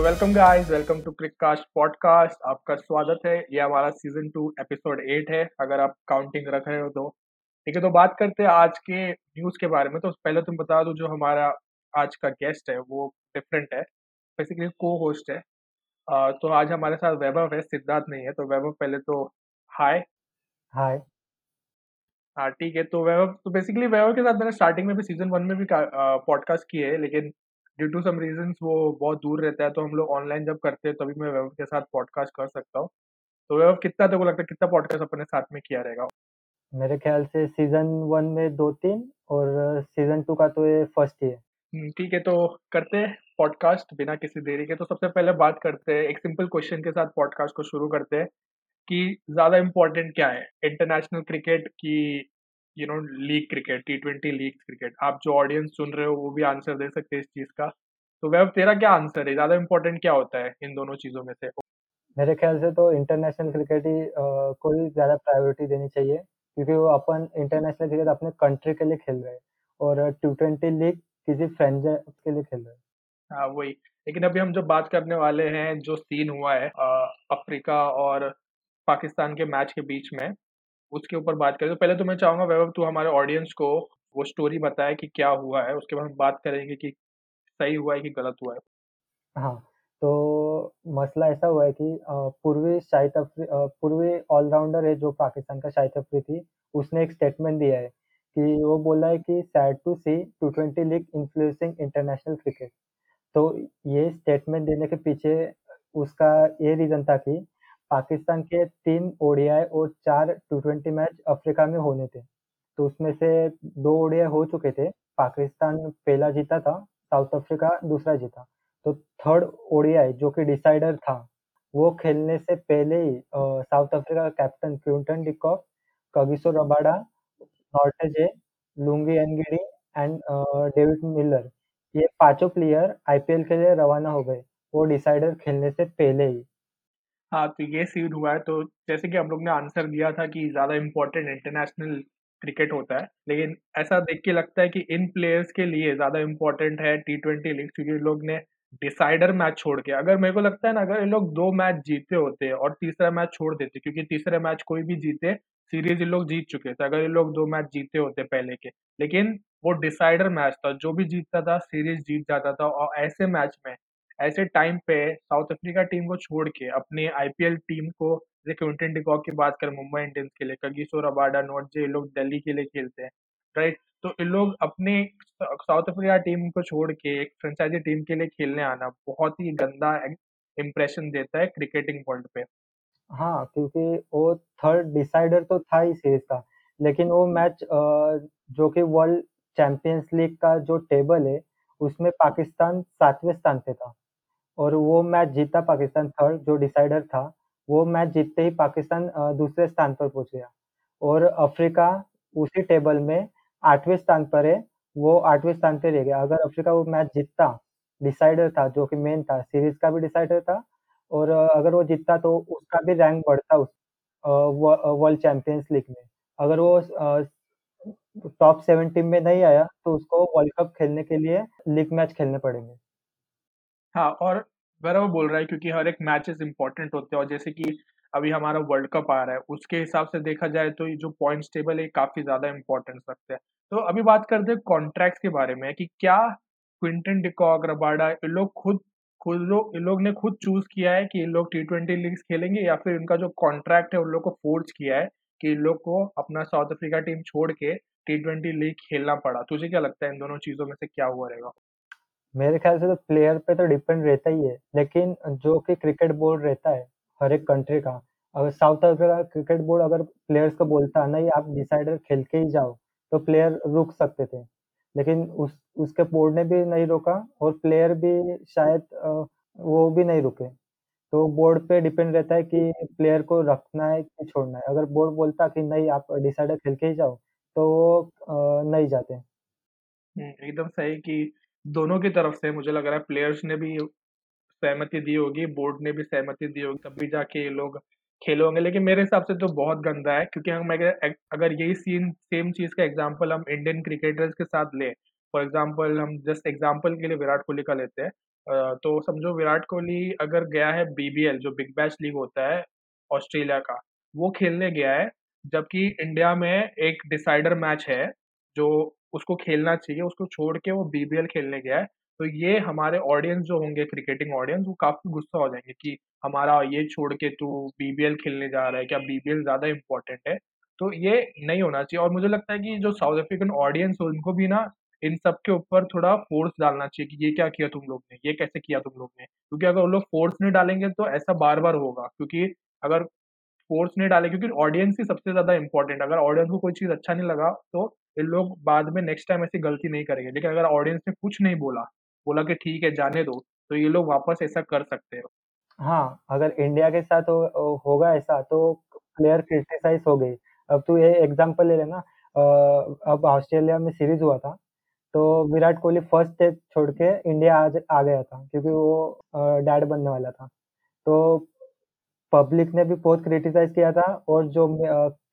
तो welcome guys welcome to Crickcast podcast आपका स्वागत है। ये हमारा सीज़न टू एपिसोड एट है अगर आप काउंटिंग रख रहे हो तो। ठीक है तो बात करते हैं आज के न्यूज़ के बारे में। तो पहले तुम बता दो जो हमारा आज का गेस्ट है वो डिफरेंट है। बेसिकली को होस्ट है। आ, तो आज हमारे साथ वैभव है सिद्धार्थ नहीं है। तो वैभव पहले तो हाय हाय हाँ ठीक है तो वैभव तो बेसिकली वैभव के साथ मैंने स्टार्टिंग में भी सीज़न वन में भी पॉडकास्ट किए है लेकिन ड्यू टू सम रीजंस वो बहुत दूर रहता है तो हम लोग ऑनलाइन जब करते हैं तभी मैं वैभव के साथ पॉडकास्ट कर सकता हूँ। तो वैभव कितना तेरे को लगता है कितना पॉडकास्ट अपने साथ में किया रहेगा? मेरे ख्याल से सीज़न वन में दो तीन और सीज़न टू का तो ये फ़र्स्ट ही है। हम्म, ठीक है तो करते हैं पॉडकास्ट बिना किसी देरी के। तो सबसे पहले बात करते हैं एक सिंपल क्वेश्चन के साथ पॉडकास्ट को शुरू करते हैं कि ज़्यादा इम्पोर्टेंट क्या है? इंटरनेशनल क्रिकेट की you know league cricket T twenty league cricket आप जो ऑडियंस सुन रहे हो वो भी आंसर दे सकते हैं इस चीज़ का। तो वह तेरा क्या आंसर है? ज़्यादा इम्पोर्टेंट क्या होता है इन दोनों चीज़ों में से? मेरे ख्याल से तो इंटरनेशनल क्रिकेट ही को ही ज़्यादा प्रायोरिटी देनी चाहिए क्योंकि वो अपन इंटरनेशनल क्रिकेट अपने कंट्री के लिए खेल रहे हैं और टी ट्वेंटी लीग किसी फ्रेंचाइज के लिए खेल रहे हैं। हाँ वही। लेकिन अभी हम जो बात करने वाले हैं जो सीन हुआ है अफ्रीका और पाकिस्तान के मैच के बीच में उसके ऊपर बात करें तो पहले तो मैं चाहूँगा वैभव, तू हमारे ऑडियंस को वो स्टोरी बताए कि क्या हुआ है, उसके बाद हम बात करेंगे कि सही हुआ है कि गलत हुआ है। हाँ तो मसला ऐसा हुआ है कि पूर्वी शाहिद अफरी पूर्वी ऑलराउंडर है जो पाकिस्तान का शाहिद अफरीदी उसने एक स्टेटमेंट दिया है कि वो बोला है कि sad to see two twenty league influencing international cricket तो ये स्टेटमेंट देने के पीछे उसका ये रीज़न था कि पाकिस्तान के तीन ओडीआई और चार टी मैच अफ्रीका में होने थे। तो उसमें से दो ओडीआई हो चुके थे। पाकिस्तान पहला जीता था, साउथ अफ्रीका दूसरा जीता। तो थर्ड ओडीआई जो कि डिसाइडर था, वो खेलने से पहले ही साउथ अफ्रीका का captain Quinton de Kock Kagiso Rabada, Nortje, Lungi Ngidi and David Miller, ये पाँचों प्लेयर आईपीएल के लिए रवाना हो गए। वो डिसाइडर खेलने से पहले ही। हाँ तो ये सीन हुआ है तो जैसे कि हम लोग ने आंसर दिया था कि ज़्यादा इम्पोर्टेंट इंटरनेशनल क्रिकेट होता है, लेकिन ऐसा देख के लगता है कि इन प्लेयर्स के लिए ज़्यादा इम्पोर्टेंट है टी ट्वेंटी लीग क्योंकि लोग ने डिसाइडर मैच छोड़ के, अगर मेरे को लगता है ना, अगर ये लोग दो मैच जीते होते और तीसरा मैच छोड़ देते, क्योंकि तीसरे मैच कोई भी जीते सीरीज़ ये लोग जीत चुके थे अगर ये लोग दो मैच जीते होते पहले के, लेकिन वो डिसाइडर मैच था, जो भी जीतता था सीरीज़ जीत जाता था, और ऐसे मैच में ऐसे टाइम पे साउथ अफ्रीका टीम को छोड़ के अपने आईपीएल टीम को जैसे क्विंटन डिकॉक की बात करें मुंबई इंडियंस के लिए कगिसो रबाडा नोट जे लोग दिल्ली के लिए खेलते हैं राइट तो इन लोग अपने साउथ अफ्रीका टीम को छोड़ के एक फ्रेंचाइजी टीम के लिए खेलने आना बहुत ही गंदा इम्प्रेशन देता है क्रिकेटिंग वर्ल्ड पे। हाँ क्योंकि वो थर्ड डिसाइडर तो था ही सीरीज़ का लेकिन वो मैच जो कि वर्ल्ड चैंपियंस लीग का जो टेबल है उसमें पाकिस्तान सातवें स्थान पे था। और वो मैच जीता पाकिस्तान थर्ड जो डिसाइडर था, वो मैच जीतते ही पाकिस्तान दूसरे स्थान पर पहुँच गया। और अफ्रीका उसी टेबल में आठवें स्थान पर है, वो आठवें स्थान पर रह गया। अगर अफ्रीका वो मैच जीतता डिसाइडर था, जो कि मेन था सीरीज़ का भी डिसाइडर था, और अगर वो जीतता तो उसका भी रैंक बढ़ता उस वर्ल्ड चैंपियंस लीग में। अगर वो टॉप सेवन टीम में नहीं आया तो उसको वर्ल्ड कप खेलने के लिए लीग मैच खेलने पड़ेंगे। हाँ और बराबर बोल रहा है क्योंकि हर एक मैचेस इंपॉर्टेंट होते हैं और जैसे कि अभी हमारा वर्ल्ड कप आ रहा है, उसके हिसाब से देखा जाए तो ये जो पॉइंट्स टेबल है काफ़ी ज़्यादा इंपॉर्टेंस रखते हैं। तो अभी बात करते हैं कॉन्ट्रैक्ट के बारे में कि क्या क्विंटन डिकॉक रबाडा इन लोग खुद खुद लोग इन लोग ने खुद चूज़ किया है कि इन लोग टी ट्वेंटी लीग खेलेंगे या फिर इनका जो कॉन्ट्रैक्ट है, उन लोग को फोर्स किया है कि इन लोग को अपना साउथ अफ्रीका टीम छोड़ के टी ट्वेंटी लीग खेलना पड़ा। तुझे क्या लगता है इन दोनों चीज़ों में से क्या हुआ रहेगा? मेरे ख्याल से तो प्लेयर पे तो डिपेंड रहता ही है लेकिन जो कि क्रिकेट बोर्ड रहता है हर एक कंट्री का अगर साउथ अफ्रीका क्रिकेट बोर्ड अगर प्लेयर्स को बोलता नहीं आप डिसाइडर खेल के ही जाओ तो प्लेयर रुक सकते थे। लेकिन उस उसके बोर्ड ने भी नहीं रोका और प्लेयर भी शायद वो भी नहीं रुके। तो बोर्ड पे डिपेंड रहता है कि प्लेयर को रखना है कि छोड़ना है। अगर बोर्ड बोलता कि नहीं आप डिसाइडर खेल के ही जाओ तो वो नहीं जाते। हम्म, एकदम सही कि दोनों की तरफ़ से मुझे लग रहा है प्लेयर्स ने भी सहमति दी होगी बोर्ड ने भी सहमति दी होगी तब भी जाके ये लोग खेले होंगे। लेकिन मेरे हिसाब से तो बहुत गंदा है क्योंकि हम अगर अगर यही सीन सेम चीज़ का एग्ज़ाम्पल हम इंडियन क्रिकेटर्स के साथ ले फॉर एग्ज़ाम्पल हम जस्ट एग्ज़ाम्पल के लिए विराट कोहली का लेते हैं तो समझो विराट कोहली अगर गया है बीबीएल जो बिग बैश लीग होता है ऑस्ट्रेलिया का, वो खेलने गया है, जबकि इंडिया में एक डिसाइडर मैच है, जो उसको खेलना चाहिए, उसको छोड़ के वो बीबीएल खेलने गया है। तो ये हमारे ऑडियंस जो होंगे क्रिकेटिंग ऑडियंस वो काफ़ी गुस्सा हो जाएँगे कि हमारा ये छोड़ के तू बीबीएल खेलने जा रहा है, क्या बीबीएल ज़्यादा इम्पोर्टेंट है? तो ये नहीं होना चाहिए और मुझे लगता है कि जो साउथ अफ्रीकन ऑडियंस हो उनको भी ना इन सब के ऊपर थोड़ा फ़ोर्स डालना चाहिए कि ये क्या किया तुम लोग ने? ये कैसे किया तुम लोग ने? क्योंकि अगर वो लोग फ़ोर्स नहीं डालेंगे तो ऐसा बार-बार होगा क्योंकि अगर फ़ोर्स नहीं डालेंगे क्योंकि ऑडियंस ही सबसे ज़्यादा इम्पोर्टेंट है। अगर ऑडियंस को कोई चीज़ अच्छा नहीं लगा तो ये लोग बाद में नेक्स्ट टाइम ऐसी गलती नहीं करेंगे। लेकिन अगर ऑडियंस ने कुछ नहीं बोला, बोला कि ठीक है जाने दो, तो ये लोग वापस ऐसा कर सकते हैं। हाँ, अगर इंडिया के साथ हो होगा ऐसा तो प्लेयर क्रिटिसाइज़ हो गए। अब तू ये एग्ज़ाम्पल ले लेना अब ऑस्ट्रेलिया में सीरीज़ हुआ था, तो विराट कोहली फ़र्स्ट टेस्ट छोड़ के इंडिया आज आ गया था क्योंकि वो डैड बनने वाला था। तो पब्लिक ने भी बहुत क्रिटिसाइज़ किया था और जो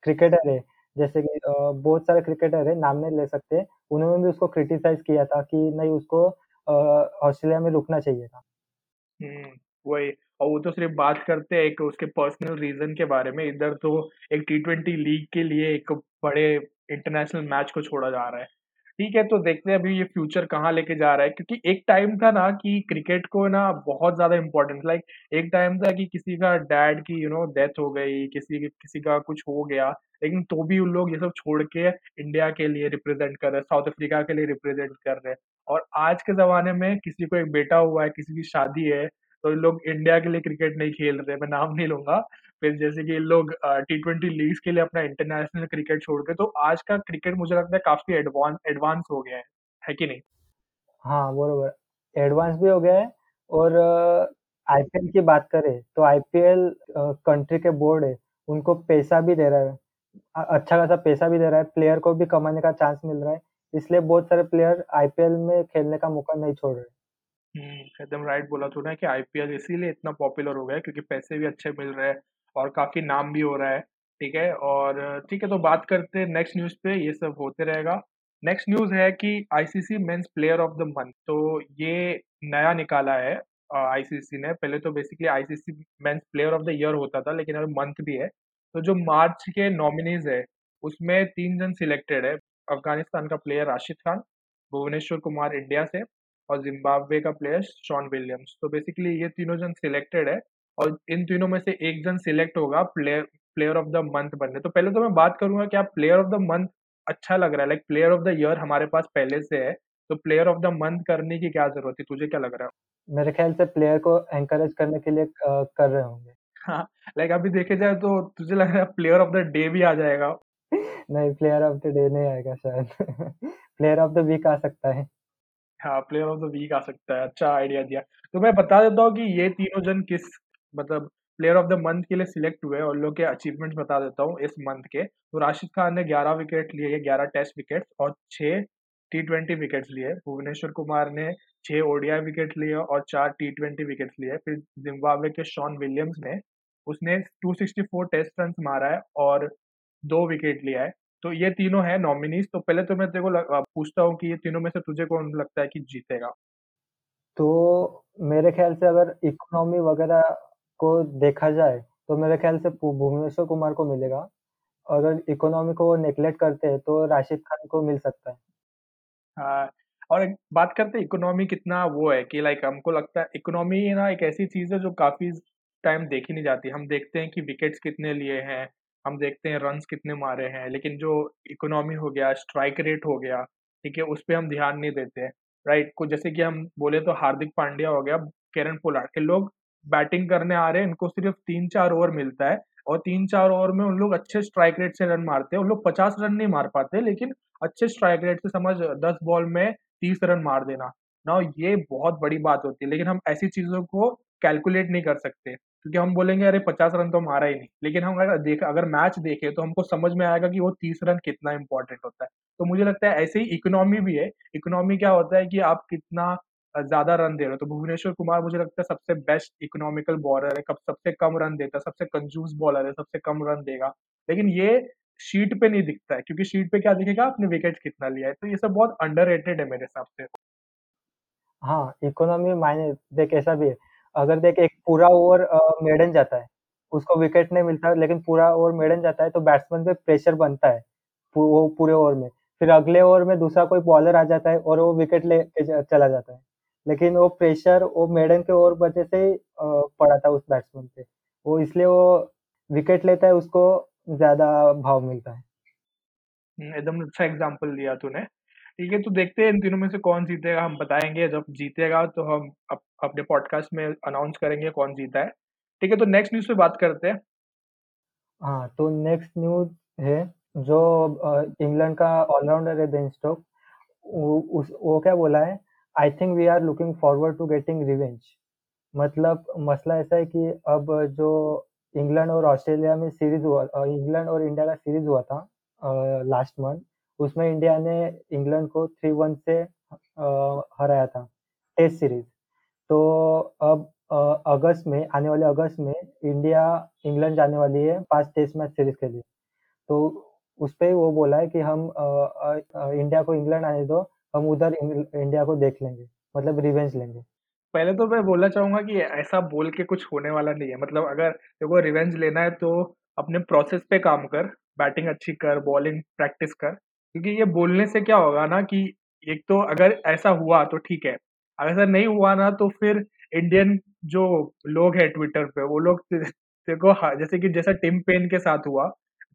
क्रिकेटर है, जैसे कि बहुत सारे क्रिकेटर है, नाम नहीं ले सकते, उन्होंने भी उसको क्रिटिसाइज़ किया था कि नहीं उसको ऑस्ट्रेलिया में रुकना चाहिए था। हुँ, वही और वो तो सिर्फ़ बात करते हैं एक उसके पर्सनल रीज़न के बारे में, इधर तो एक टी-ट्वेंटी लीग के लिए एक बड़े इंटरनेशनल मैच को छोड़ा जा रहा है। ठीक है, तो देखते हैं अभी ये फ्यूचर कहाँ लेके जा रहा है क्योंकि एक टाइम था ना कि क्रिकेट को ना बहुत ज़्यादा इम्पोर्टेंस लाइक एक टाइम था कि किसी का डैड की यू नो डेथ हो गई, किसी किसी का कुछ हो गया, लेकिन तो भी उन लोग ये सब छोड़ के इंडिया के लिए रिप्रेज़ेंट कर रहे हैं, साउथ अफ्रीका के लिए रिप्रेज़ेंट कर रहे हैं। और आज के ज़माने में किसी को एक बेटा हुआ है, किसी की शादी है, तो लोग इंडिया के लिए क्रिकेट नहीं खेल रहे, मैं नाम नहीं लूँगा। फिर जैसे कि लोग टी-ट्वेंटी लीग्स के लिए अपना इंटरनेशनल क्रिकेट छोड़ के तो आज का क्रिकेट मुझे लगता है काफ़ी एडवांस एडवांस हो गया है। है कि नहीं? हाँ, बरोबर। एडवांस भी हो गया है और आईपीएल की बात करें, तो आईपीएल कंट्री के बोर्ड है, उनको पैसा भी दे रहा है। अच्छा खासा पैसा भी दे रहा है, प्लेयर को भी कमाने का चांस मिल रहा है, इसलिए बहुत सारे प्लेयर आईपीएल में खेलने का मौका नहीं छोड़ रहे। हुँ, एकदम राइट बोला तूने कि आईपीएल इसीलिए इतना पॉपुलर हो गया है क्योंकि पैसे भी अच्छे मिल रहे हैं और काफ़ी नाम भी हो रहा है, ठीक है? और ठीक है, तो बात करते हैं नेक्स्ट न्यूज़ पे, ये सब होते रहेगा। नेक्स्ट न्यूज़ है कि ICC men's player of the month तो ये नया निकाला है आईसीसी ने, पहले तो basically ICC men's player of the year होता था, लेकिन अभी मंथ भी है। तो जो मार्च के नॉमिनीज़ है, उसमें तीन जन सिलेक्टेड है, अफ़गानिस्तान का प्लेयर राशिद खान, भुवनेश्वर कुमार इंडिया से और ज़िम्बाब्वे का प्लेयर शॉन विलियम्स। तो बेसिकली ये तीनों जन सिलेक्टेड है और इन तीनों में से एक जन सिलेक्ट होगा player player of the month बनने। तो पहले तो मैं बात करूँगा क्या प्लेयर ऑफ़ द मंथ अच्छा लग रहा है like player of the year हमारे पास पहले से है, तो प्लेयर ऑफ़ द मंथ करने की क्या ज़रूरत है? तुझे क्या लग रहा है? मेरे ख्याल से प्लेयर को एनकरेज करने के लिए कर रहे होंगे। हाँ, लाइक अभी देखे जाए तो तुझे लग रहा है प्लेयर ऑफ़ द डे भी आ जाएगा? नहीं, प्लेयर ऑफ़ द डे नहीं आएगा शायद। प्लेयर ऑफ़ द वीक आ सकता है। हाँ, प्लेयर ऑफ़ द वीक आ सकता है, अच्छा आइडिया दिया। तो मैं बता देता हूँ कि ये तीनों जन किस मतलब प्लेयर ऑफ़ द मंथ के लिए सिलेक्ट हुए और लोग के अचीवमेंट्स बता देता हूँ इस मंथ के। तो राशिद खान ने 11 विकेट लिए, 11 टेस्ट विकेट्स और 6 टी-20 विकेट्स लिए। भुवनेश्वर कुमार ने 6 ओडीआई विकेट लिए और 4 टी-20 विकेट्स लिए। फिर ज़िम्बाब्वे के शॉन विलियम्स ने उसने 264 टेस्ट रन मारा है और दो विकेट लिया है। तो ये तीनों है नॉमिनीज़ तो पहले तो मैं तेरे को पूछता हूँ कि ये तीनों में से तुझे कौन लगता है कि जीतेगा? तो मेरे ख्याल से अगर इकोनॉमी वगैरह को देखा जाए, तो मेरे ख्याल से भुवनेश्वर कुमार को मिलेगा। अगर इकोनॉमी को नेगलेक्ट करते हैं, तो राशिद खान को मिल सकता है। हाँ, और बात करते हैं इकोनॉमी कितना वो है कि लाइक हमको लगता है इकोनॉमी ना एक ऐसी चीज़ है जो काफ़ी टाइम देखी नहीं जाती। हम देखते हैं कि विकेट्स कितने लिए हैं, हम देखते हैं रन्स कितने मारे हैं, लेकिन जो इकोनॉमी हो गया, स्ट्राइक रेट हो गया, ठीक है, उस पे हम ध्यान नहीं देते राइट? को जैसे कि हम बोले तो हार्दिक पांड्या हो गया, केरन पोलार्ड, ये लोग बैटिंग करने आ रहे हैं, इनको सिर्फ़ 3-4 ओवर मिलता है और 3-4 ओवर में उन लोग अच्छे स्ट्राइक रेट से रन मारते हैं। उन लोग 50 रन नहीं मार पाते, लेकिन अच्छे स्ट्राइक रेट से समझ 10 बॉल में 30 रन मार देना। ना ये बहुत बड़ी बात होती है, लेकिन हम ऐसी चीज़ों को कैलकुलेट नहीं कर सकते, क्योंकि हम बोलेंगे अरे 50 रन तो मारा ही नहीं। लेकिन हम अगर देख अगर मैच देखें तो हमको समझ में आएगा कि वो 30 रन कितना इम्पोर्टेंट होता है। तो मुझे लगता है ऐसे ही इकोनॉमी भी है, इकोनॉमी क्या होता है कि आप कितना ज़्यादा रन दे रहे हो। तो भुवनेश्वर कुमार मुझे लगता है सबसे बेस्ट इकोनॉमिकल बॉलर है, कब सबसे कम रन देता है, सबसे कंजूस बॉलर है, सबसे कम रन देगा। लेकिन ये शीट पे नहीं दिखता है, क्योंकि शीट पे क्या दिखेगा आपने विकेट कितना लिया है, तो ये सब बहुत अंडररेटेड है मेरे हिसाब से। हाँ, इकोनॉमी मायने देख ऐसा भी है, अगर देख एक पूरा ओवर मेडन जाता है, उसको विकेट नहीं मिलता लेकिन पूरा ओवर मेडन जाता है तो बैट्समैन पे प्रेशर बनता है, वो पूरे ओवर में। फिर अगले ओवर में दूसरा कोई बॉलर आ जाता है और वो विकेट च चला जाता है। लेकिन वो प्रेशर वो मेडन के ओवर वजह से ही अ, पड़ा था उस बैट्समैन पे। वो इसलिए वो विकेट लेता है उसको ज़्यादा भाव मिलता है। एकदम अच्छा एग्ज़ाम्पल दिया तूने। ठीक है, तो देखते हैं इन तीनों में से कौन जीतेगा, हम बताएँगे जब जीतेगा तो हम अप अपने पॉडकास्ट में अनाउंस करेंगे कौन जीता है। ठीक है, तो नेक्स्ट न्यूज़ पे बात करते हैं। हाँ, तो नेक्स्ट न्यूज़ है जो इंग्लैंड का ऑलराउंडर है बेन स्टोक्स वो उस वो क्या बोला है, I think we are looking forward to getting revenge मतलब मसला ऐसा है कि अब जो इंग्लैंड और ऑस्ट्रेलिया में सीरीज़ हुआ इंग्लैंड और इंडिया का सीरीज़ हुआ था लास्ट मंथ, उसमें इंडिया ने इंग्लैंड को 3-1 से अ, हराया था, टेस्ट सीरीज़। तो अब अगस्त में आने वाले अगस्त में इंडिया इंग्लैंड जाने वाली है 5 टेस्ट मैच सीरीज़ के लिए। तो उसपे वो बोला है कि हम इंडिया को इंग्लैंड आने दो, हम उधर इंडिया को देख लेंगे, मतलब रिवेंज लेंगे। पहले तो मैं बोलना चाहूँगा कि ऐसा बोल के कुछ होने वाला नहीं है। मतलब अगर को रिवेंज लेना है तो अपने प्रोसेस पे काम कर, बैटिंग अच्छी कर, बॉलिंग प्रैक्टिस कर। क्योंकि ये बोलने से क्या होगा ना कि एक तो अगर ऐसा हुआ तो ठीक है, अगर ऐसा नहीं हुआ ना तो फिर इंडियन जो लोग हैं ट्विटर पे वो लोग ह जैसे कि जैसा टिम पेन के साथ हुआ,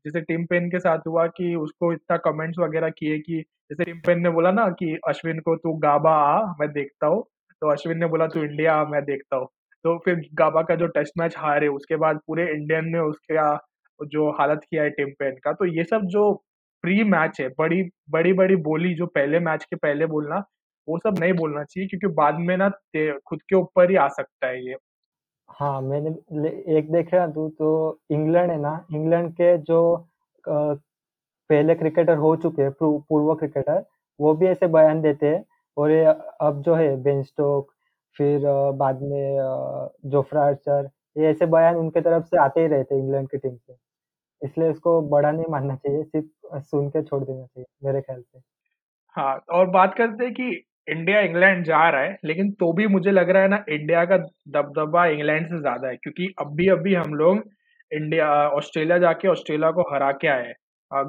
जैसे टिम पेन के साथ हुआ कि उसको इतना कमेंट्स वगैरह किए कि जैसे टिम पेन ने बोला ना कि अश्विन को तू गाबा आ, मैं देखता हूँ। तो अश्विन ने बोला तू इंडिया आ मैं देखता हूँ। तो फिर गाबा का जो टेस्ट मैच हारे उसके बाद पूरे इंडियन ने उसका जो हालत किया है टिम पेन का, तो ये सब जो प्री मैच है, बड़ी बड़ी-बड़ी बोली जो पहले मैच के पहले बोलना, वो सब नहीं बोलना चाहिए क्योंकि बाद में ना खुद के ऊपर ही आ सकता है ये। हाँ, मैंने ले एक देखा तू तो इंग्लैंड है ना, इंग्लैंड के जो पहले क्रिकेटर हो चुके हैं, पूर्व क्रिकेटर, वो भी ऐसे बयान देते हैं और ये अब जो है बेन स्टोक फिर बाद में जोफ्रा आर्चर, ये ऐसे बयान उनके तरफ़ से आते ही रहते हैं इंग्लैंड की टीम से। इसलिए उसको बड़ा नहीं मानना चाहिए, सिर्फ़ सुन के छोड़ देना चाहिए, मेरे ख़्याल से। हाँ, और बात करते हैं कि इंडिया इंग्लैंड जा रहा है, लेकिन तो भी मुझे लग रहा है ना इंडिया का दबदबा इंग्लैंड से ज़्यादा है क्योंकि अभी-अभी हम लोग इंडिया ऑस्ट्रेलिया जाके ऑस्ट्रेलिया को हरा के आए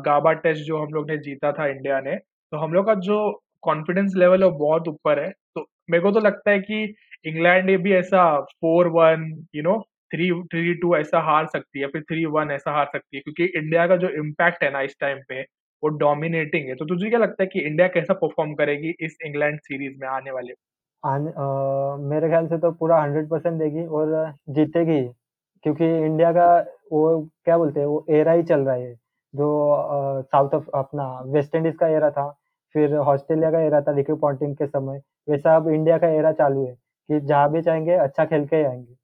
गाबा टेस्ट जो हम लोग ने जीता था इंडिया ने, तो हम लोग का जो कॉन्फिडेंस लेवल है वो बहुत ऊपर है। तो मेरे को तो लगता है कि इंग्लैंड ये भी ऐसा 4-1 यू नो 3 3-2 ऐसा हार सकती है, फिर 3-1 ऐसा हार सकती है क्योंकि इंडिया का जो इम्पैक्ट है ना इस टाइम पे वो डोमिनेटिंग है। तो तुझे क्या लगता है कि इंडिया कैसा परफ़ॉर्म करेगी इस इंग्लैंड सीरीज़ में आने वाले? आन अ, मेरे ख़्याल से तो पूरा 100% देगी और जीतेगी क्योंकि इंडिया का वो क्या बोलते हैं, वो एरा ही चल रहा है, जो साउथ अफ अपना वेस्ट इंडीज़ का एरा था, फिर ऑस्ट्रेलिया का एरा था रिकी पॉन्टिंग के समय, वैसा अब इंडिया का एरा चालू है, कि जहाँ भी जाएँगे अच्छा खेल के आएँगे।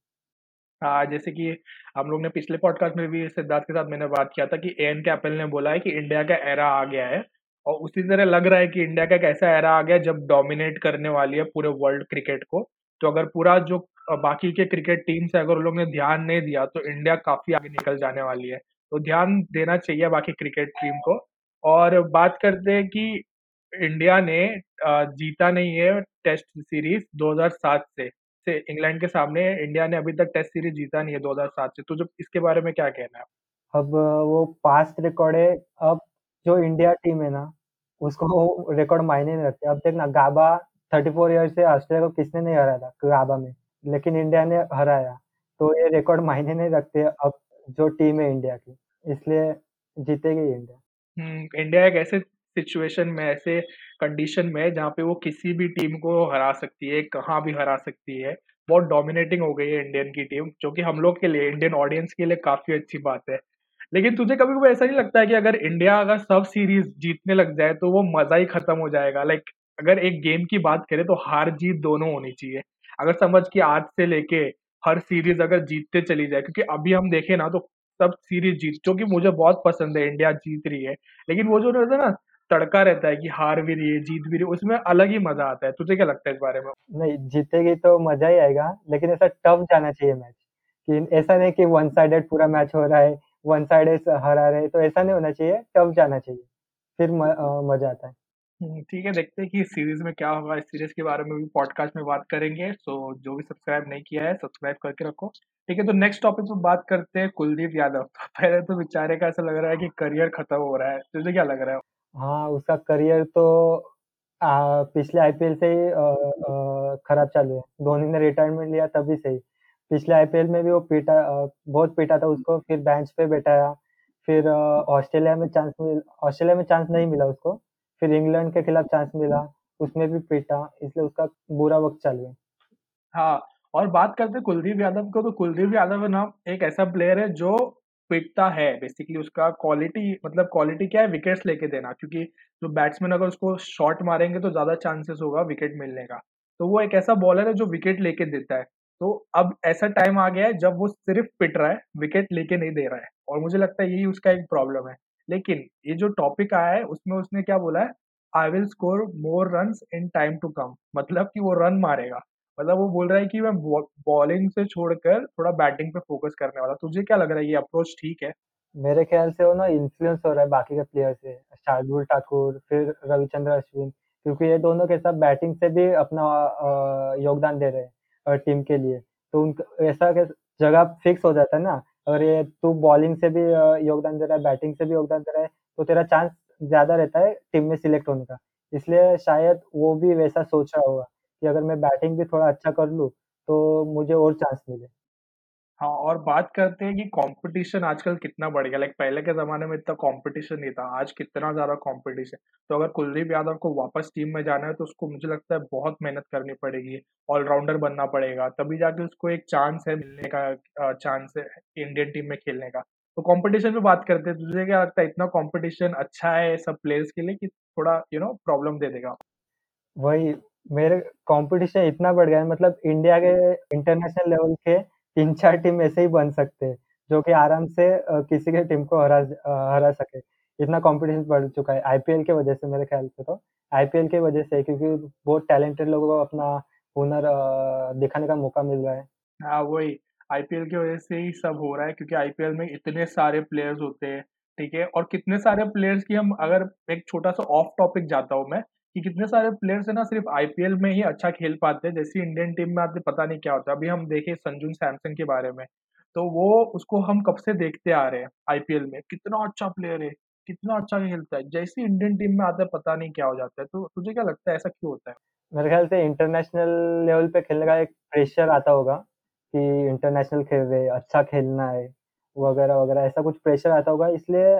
हाँ, जैसे कि हम लोग ने पिछले पॉडकास्ट में भी सिद्धार्थ के साथ मैंने बात किया था कि ए एन कैपल ने बोला है कि इंडिया का एरा आ गया है और उसी तरह लग रहा है कि इंडिया का एक एरा आ गया जब डोमिनेट करने वाली है पूरे वर्ल्ड क्रिकेट को। तो अगर पूरा जो बाकी के क्रिकेट टीम्स है अगर उन लोग ने ध्यान नहीं दिया तो इंडिया काफ़ी आगे निकल जाने वाली है। तो ध्यान देना चाहिए बाकी क्रिकेट टीम को और बात करते हैं कि इंडिया ने जीता नहीं है टेस्ट सीरीज़ 2007 से। से इंग्लैंड के सामने इंडिया ने अभी तक टेस्ट सीरीज़ जीता नहीं है 2007 से, तो जो इसके बारे में क्या कहना है? अब वो पास्ट रिकॉर्ड है, अब जो इंडिया टीम है ना, उसको वो रिकॉर्ड मायने नहीं रखते। अब देखना गाबा 34 ईयर्स से ऑस्ट्रेलिया को किसने नहीं हराया था गाबा में, लेकिन इंडिया ने हराया। तो ये रिकॉर्ड मायने नहीं रखते अब जो टीम है इंडिया की, इसलिए जीतेगी इंडिया। हुँ, इंडिया एक ऐसे सिचुएशन में, ऐसे कंडीशन में जहाँ पे वो किसी भी टीम को हरा सकती है, कहाँ भी हरा सकती है। बहुत डोमिनेटिंग हो गई है इंडियन की टीम, जो कि हम लोग के लिए, इंडियन ऑडियंस के लिए काफ़ी अच्छी बात है। लेकिन तुझे कभी-कभी ऐसा नहीं लगता है कि अगर इंडिया अगर सब सीरीज़ जीतने लग जाए, तो वो मज़ा ही खत्म हो जाएगा? लाइक अगर एक गेम की बात करें तो हार-जीत दोनों होनी चाहिए। अगर समझ कि आज से लेके हर सीरीज़ अगर जीतते चली जाए क्योंकि अभी हम देखें ना तो सब सीरीज़ जीत जो कि मुझे बहुत पसंद है, इंडिया जीत रही है। लेकिन वो जो रहता है ना, तड़का रहता है कि हार भी रही है, जीत भी रही है, उसमें अलग ही मज़ा आता है। तुझे क्या लगता है इस बारे में? नहीं, जीतेगी तो मज़ा ही आएगा, लेकिन ऐसा टफ जाना चाहिए मैच, कि ऐसा नहीं कि वन साइडेड पूरा मैच हो रहा है, वन साइड हरा रहे, तो ऐसा नहीं होना चाहिए, टफ जाना चाहिए, फिर म अ, मज़ा आता है। ठीक है, देखते हैं कि सीरीज़ में क्या होगा, इस सीरीज़ के बारे में भी पॉडकास्ट में बात करेंगे, सो जो भी सब्सक्राइब नहीं किया है, सब्सक्राइब करके रखो। ठीक है, तो नेक्स्ट टॉपिक पे बात करते हैं कुलदीप यादव। तो पहले तो बेचारे का ऐसा लग रहा है कि करियर खत्म हो रहा है, तुझे क्या लग रहा है? हाँ, उसका करियर तो अ, पिछले आईपीएल से ही खराब चालू है। धोनी ने रिटायरमेंट लिया तभी से ही। पिछले आईपीएल में भी वो पीटा अ, बहुत पीटा था उसको, फिर बेंच पे बैठाया, फिर ऑस्ट्रेलिया में चांस मिल ऑस्ट्रेलिया में चांस नहीं मिला उसको, फिर इंग्लैंड के खिलाफ चांस मिला, उसमें भी पीटा, इसलिए उसका बुरा वक़्त चालू है। हाँ, और बात करते कुलदीप यादव को, तो कुलदीप यादव है ना, एक ऐसा प्लेयर है जो पिटता है बेसिकली उसका क्वालिटी मतलब क्वालिटी क्या है विकेट्स लेके देना क्योंकि जो बैट्समैन अगर उसको शॉट मारेंगे तो ज़्यादा चांसेस होगा विकेट मिलने का। तो वो एक ऐसा बॉलर है जो विकेट लेके देता है। तो अब ऐसा टाइम आ गया है जब वो सिर्फ़ पिट रहा है, विकेट लेके नहीं दे रहा है और मुझे लगता है यही उसका एक प्रॉब्लम है। लेकिन ये जो टॉपिक आया है उसमें उसने क्या बोला है, I will score more run in time to come मतलब कि वो रन मारेगा। मतलब वो बोल रहा है कि मैं बॉलिंग से छोड़कर थोड़ा बैटिंग पे फ़ोकस करने वाला। तुझे क्या लग रहा है ये अप्रोच ठीक है? मेरे ख्याल से वो ना इन्फ्लुएंस हो रहा है बाकी के प्लेयर से, शार्दुल ठाकुर, फिर रविचंद्र अश्विन, क्योंकि ये दोनों के साथ बैटिंग से भी अपना योगदान दे रहे हैं टीम के लिए। तो उनक ऐसा जगह फिक्स हो जाता है ना, अगर ये तू बॉलिंग से भी योगदान दे रहा है, बैटिंग से भी योगदान दे रहा है, तो तेरा चांस ज़्यादा रहता है टीम में सिलेक्ट होने का। इसलिए शायद वो भी वैसा सोच रहा होगा कि अगर मैं बैटिंग भी थोड़ा अच्छा कर लूँ, तो मुझे और चांस मिले। हाँ, और बात करते हैं कि कॉम्पिटिशन आजकल कितना बढ़ गया लाइक पहले के ज़माने में इतना कॉम्पिटिशन नहीं था, आज कितना ज़्यादा कॉम्पिटिशन। तो अगर कुलदीप यादव को वापस टीम में जाना है तो उसको मुझे लगता है बहुत मेहनत करनी पड़ेगी, ऑलराउंडर बनना पड़ेगा, तभी जाके उसको एक चांस है मिलने का चांस है इंडियन टीम में खेलने का। तो कॉम्पिटिशन पे बात करते हैं, तुझे क्या लगता है इतना कॉम्पिटिशन अच्छा है सब प्लेयर्स के लिए कि थोड़ा यू नो प्रॉब्लम दे देगा? वही, मेरे कॉम्पिटिशन इतना बढ़ गया है मतलब इंडिया के इंटरनेशनल लेवल के 3-4 टीम ऐसे ही बन सकते हैं, जो कि आराम से किसी के टीम को हरा हरा सके। इतना कॉम्पिटिशन बढ़ चुका है आईपीएल की वजह से मेरे ख्याल से तो। आईपीएल की वजह से क्योंकि बहुत टैलेंटेड लोगों को अपना हुनर दिखाने का मौका मिल रहा है। हाँ, वही आईपीएल की वजह से ही सब हो रहा है क्योंकि आईपीएल में इतने सारे प्लेयर्स होते हैं, ठीक है? और कितने सारे प्लेयर्स की हम अगर एक छोटा-सा ऑफ़ टॉपिक जाता हूँ मैं, कि कितने सारे प्लेयर्स है ना सिर्फ़ आईपीएल में ही अच्छा खेल पाते हैं, जैसे इंडियन टीम में आते पता नहीं क्या होता है। अभी हम देखे संजू सैमसन के बारे में, तो वो उसको हम कब से देखते आ रहे हैं आईपीएल में, कितना अच्छा प्लेयर है, कितना अच्छा खेलता है, जैसे इंडियन टीम में आता है पता नहीं क्या हो जाता है। तो तुझे क्या लगता है ऐसा क्यों होता है? मेरे ख्याल से इंटरनेशनल लेवल पे खेलने का एक प्रेशर आता होगा, कि इंटरनेशनल खेल रहे अच्छा खेलना है, वगैरह-वगैरह ऐसा कुछ प्रेशर आता होगा इसलिए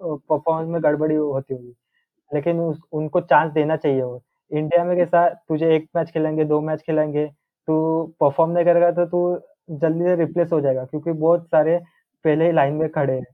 परफॉर्मेंस में गड़बड़ी होती होगी। लेकिन उस उनको चांस देना चाहिए वो। इंडिया में कैसा तुझे 1 मैच खिलाएँगे, 2 मैच खिलाएँगे, तू परफॉर्म नहीं करेगा तो तू जल्दी से रिप्लेस हो जाएगा क्योंकि बहुत सारे पहले ही लाइन में खड़े हैं।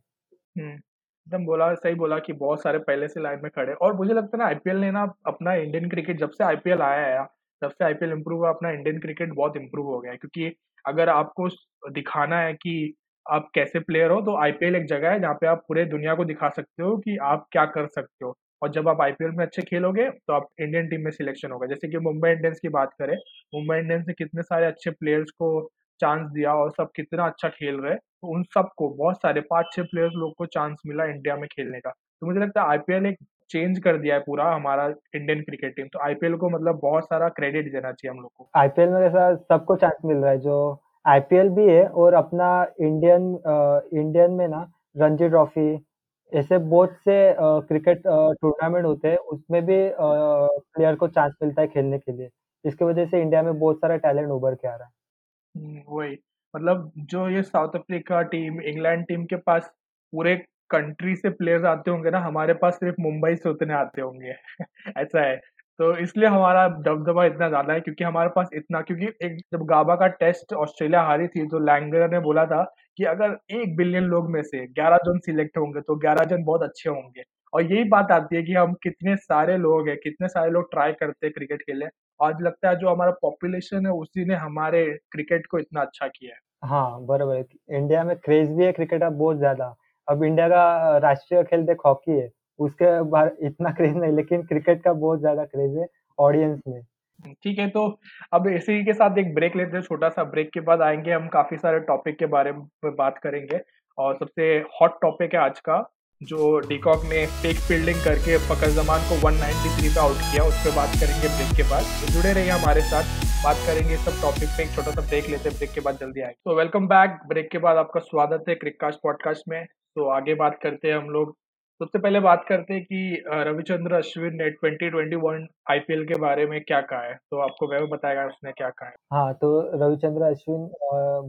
हुँ, एकदम बोला सही बोला कि बहुत सारे पहले से लाइन में खड़े और मुझे लगता है ना आईपीएल ने ना अपना इंडियन क्रिकेट जब से आईपीएल आया है, तब से आईपीएल इम्प्रूव हुआ, अपना इंडियन क्रिकेट बहुत इम्प्रूव हो गया है क्योंकि अगर आपको दिखाना है कि आप कैसे प्लेयर हो, तो आईपीएल एक जगह है जहाँ पे आप पूरे दुनिया को दिखा सकते हो कि आप क्या कर सकते हो और जब आप आईपीएल में अच्छे खेलोगे, तो आप इंडियन टीम में सिलेक्शन होगा। जैसे कि मुंबई इंडियंस की बात करें, मुंबई इंडियंस ने कितने सारे अच्छे प्लेयर्स को चांस दिया और सब कितना अच्छा खेल रहे तो उन सबको बहुत सारे 5-6 प्लेयर्स लोग को चांस मिला इंडिया में खेलने का। तो मुझे लगता है आईपीएल एक चेंज कर दिया है पूरा हमारा इंडियन क्रिकेट टीम। तो आईपीएल को मतलब बहुत सारा क्रेडिट देना चाहिए हम लोग को। आईपीएल में ऐसा सबको चांस मिल रहा है, जो आईपीएल भी है और अपना इंडियन इंडियन में ना रणजी ट्रॉफी ऐसे बहुत से क्रिकेट टूर्नामेंट होते हैं, उसमें भी प्लेयर को चांस मिलता है खेलने के लिए। इसकी वजह से इंडिया में बहुत सारा टैलेंट उभर के आ रहा है। हुँ, वही। मतलब जो ये South Africa team, England team के पास पूरे कंट्री से प्लेयर्स आते होंगे ना, हमारे पास सिर्फ़ मुंबई से उतने आते होंगे। ऐसा है। तो इसलिए हमारा दबदबा इतना ज़्यादा है क्योंकि हमारे पास इतना क्योंकि एक जब गाबा का टेस्ट ऑस्ट्रेलिया हारी थी, तो लैंगर ने बोला था कि अगर एक बिलियन लोग में से 11 जन सिलेक्ट होंगे, तो 11 जन बहुत अच्छे होंगे। और यही बात आती है कि हम कितने सारे लोग हैं, कितने सारे लोग ट्राई करते हैं क्रिकेट खेलने। आज लगता है जो हमारा पॉपुलेशन है, उसी ने हमारे क्रिकेट को इतना अच्छा किया है। हाँ, बरोबर। इंडिया में क्रेज़ भी है क्रिकेट का बहुत ज़्यादा। अब इंडिया का राष्ट्रीय खेल देख हॉकी है, उसके बार इतना क्रेज़ नहीं लेकिन क्रिकेट का बहुत ज़्यादा क्रेज़ है ऑडियंस में। ठीक है, तो अब इसी के साथ एक ब्रेक लेते हैं, छोटा-सा ब्रेक के बाद आएँगे हम काफ़ी सारे टॉपिक के बारे में बात करेंगे। और सबसे हॉट टॉपिक है आज का जो डिकॉक ने फेक फील्डिंग करके फकर जमान को 193 पे आउट किया उस पर बात करेंगे ब्रेक के बाद। तो जुड़े रहिए हमारे साथ बात करेंगे सब टॉपिक पे एक छोटा सा ब्रेक लेते हैं ब्रेक के बाद जल्दी आएँगे। तो वेलकम बैक ब्रेक के बाद आपका स्वागत है क्रिककास्ट पॉडकास्ट में। तो आगे बात करते हैं हम लोग सबसे पहले बात करते हैं कि रविचंद्र अश्विन ने 2021 आईपीएल के बारे में क्या कहा है? तो आपको वह बताएगा उसने क्या कहा है। हाँ तो रविचंद्र अश्विन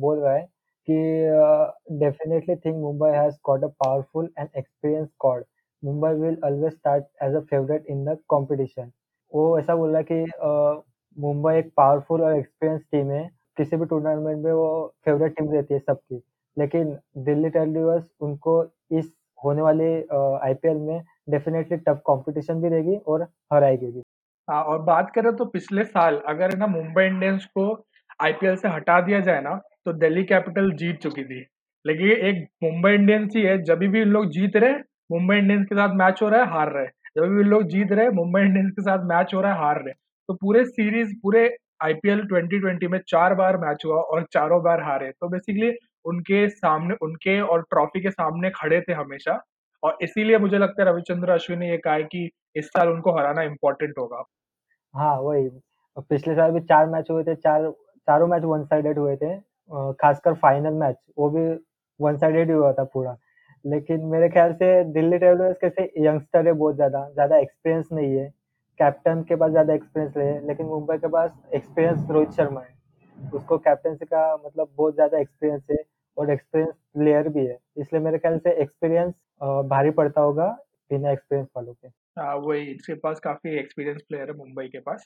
बोल रहा है कि definitely think Mumbai has got a powerful and experience squad Mumbai will always start as a favourite in the competition वो ऐसा बोल रहा है कि मुंबई एक पावरफुल और एक्सपीरियंस टीम है। किसी भी टूर्नामेंट में वो फेवरेट टीम रहती है सबकी। लेकिन दिल्ली टेलीवर्स उनको इस होने वाले आईपीएल में डेफिनेटली टफ कंपटीशन भी रहेगी और हराएगी भी हाँ और बात करें तो पिछले साल अगर ना मुंबई इंडियंस को आईपीएल से हटा दिया जाए ना तो दिल्ली कैपिटल जीत चुकी थी। लेकिन एक मुंबई इंडियंस ही है, जब भी इन लोग जीत रहे, मुंबई इंडियंस के साथ मैच हो रहा है, हार रहे। जब भी इन लोग जीत रहे, मुंबई इंडियंस के साथ मैच हो रहा है, हार रहे। तो पूरे सीरीज़ पूरे आईपीएल 2020 में चार बार मैच हुआ और चारों बार हारे। तो बेसिकली उनके सामने, उनके और ट्रॉफी के सामने खड़े थे हमेशा। और इसीलिए मुझे लगता है रविचंद्र अश्विन ने ये कहा है कि इस साल उनको हराना इम्पोर्टेंट होगा। हाँ वही। पिछले साल भी चार मैच हुए थे, चार, चारों मैच वन साइडेड हुए थे। खासकर फाइनल मैच वो भी वन साइडेड हुआ था पूरा। लेकिन मेरे ख्याल से दिल्ली डेविलियर्स कैसे यंगस्टर है बहुत ज़्यादा ज़्यादा एक्सपीरियंस नहीं है। कैप्टन के पास ज़्यादा एक्सपीरियंस है, लेकिन मुंबई के पास एक्सपीरियंस रोहित शर्मा है। उसको कैप्टनसी का मतलब बहुत ज़्यादा एक्सपीरियंस है। और एक्सपीरियंस प्लेयर भी है। इसलिए मेरे ख्याल से एक्सपीरियंस भारी पड़ता होगा बिना एक्सपीरियंस वालों के। हाँ वही इसके पास काफ़ी एक्सपीरियंस प्लेयर है मुंबई के पास।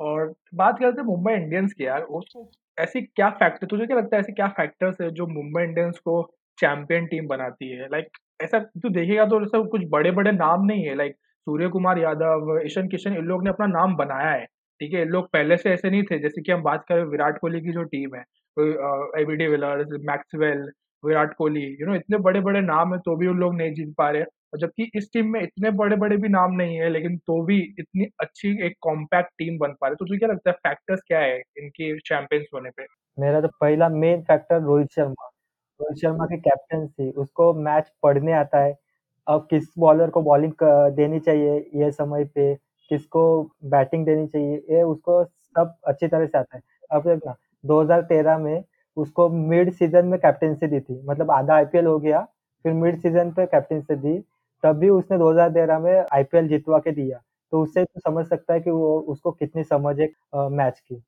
और बात करते हैं मुंबई इंडियंस की यार उसको ऐसी क्या फैक्टर तुझे क्या लगता है ऐसे क्या फैक्टर्स है जो मुंबई इंडियंस को चैंपियन टीम बनाती है? लाइक ऐसा तू देखेगा तो ऐसा कुछ बड़े बड़े नाम नहीं है। लाइक सूर्य कुमार यादव, ईशन किशन, इन लोग ने अपना नाम बनाया है। ठीक है, इन लोग पहले से ऐसे नहीं थे, जैसे कि हम बात करें विराट कोहली की जो टीम है। ABD Villiers Maxwell Virat Kohli you know इतने बड़े बड़े नाम है तो भी उन लोग नहीं जीत पा रहे और जबकि इस टीम में इतने बड़े बड़े भी नाम नहीं है, लेकिन तो भी इतनी अच्छी एक कॉम्पैक्ट टीम बन पा रही तो तुझे क्या लगता है फैक्टर्स क्या है इनके चैंपियंस होने पे? मेरा तो पहला मेन फैक्टर रोहित शर्मा। रोहित शर्मा की कैप्टनसी उसको मैच पढ़ने आता है। अब किस बॉलर को बॉलिंग देनी चाहिए ये समय पे? किसको बैटिंग देनी चाहिए? ये उसको सब अच्छी तरह से आता है। अब देखना 2013 में उसको मिड सीज़न में कैप्टनसी दी थी। मतलब आधा आईपीएल हो गया, फिर मिड सीज़न पे कैप्टनसी दी तभी उसने 2013 में आईपीएल जितवा के दिया। तो उससे तो समझ सकता है कि वो उसको कितनी समझ है मैच की।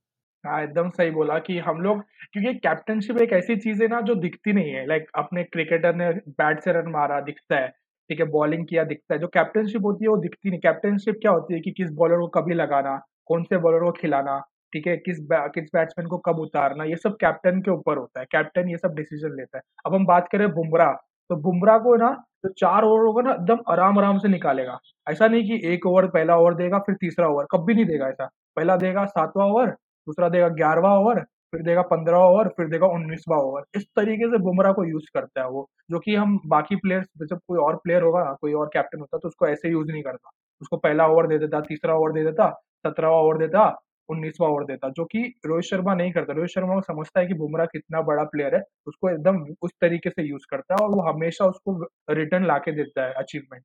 हाँ एकदम सही बोला कि हम लोग, क्योंकि कैप्टनशिप एक ऐसी चीज़ है ना जो दिखती नहीं है। लाइक अपने क्रिकेटर ने बैट से रन मारा, दिखता है। ठीक है बॉलिंग किया, दिखता है। जो कैप्टनशिप होती है, वो दिखती नहीं। कैप्टनशिप क्या होती है कि किस बॉलर को कभी लगाना, कौन से बॉलर को खिलाना। ठीक है किस बै, किस बैट्समैन को कब उतारना ये सब कैप्टन के ऊपर होता है कैप्टन ये सब डिसीज़न लेता है। अब हम बात करें बुमराह तो बुमराह को ना तो चार ओवर होगा ना एकदम आराम आराम से निकालेगा। ऐसा नहीं कि एक ओवर पहला ओवर देगा फिर तीसरा ओवर कभी नहीं देगा ऐसा। पहला देगा सातवां ओवर दूसरा देगा ग्यारहवा ओवर फिर देगा पंद्रह ओवर फिर देगा उन्नीसवा ओवर इस तरीके से बुमराह को यूज़ करता है वो जो कि हम बाकी प्लेयर्स जब कोई और प्लेयर होगा कोई और कैप्टन होता तो उसको ऐसे यूज़ नहीं करता। उसको पहला ओवर दे देता तीसरा ओवर दे देता सत्रहवा ओवर देता उन्नीसवा ओवर देता, जो कि रोहित शर्मा नहीं करता। रोहित शर्मा को समझता है कि बुमराह कितना बड़ा प्लेयर है, उसको एकदम उस तरीके से यूज़ करता है और वो हमेशा उसको रिटर्न ला के देता है अचीवमेंट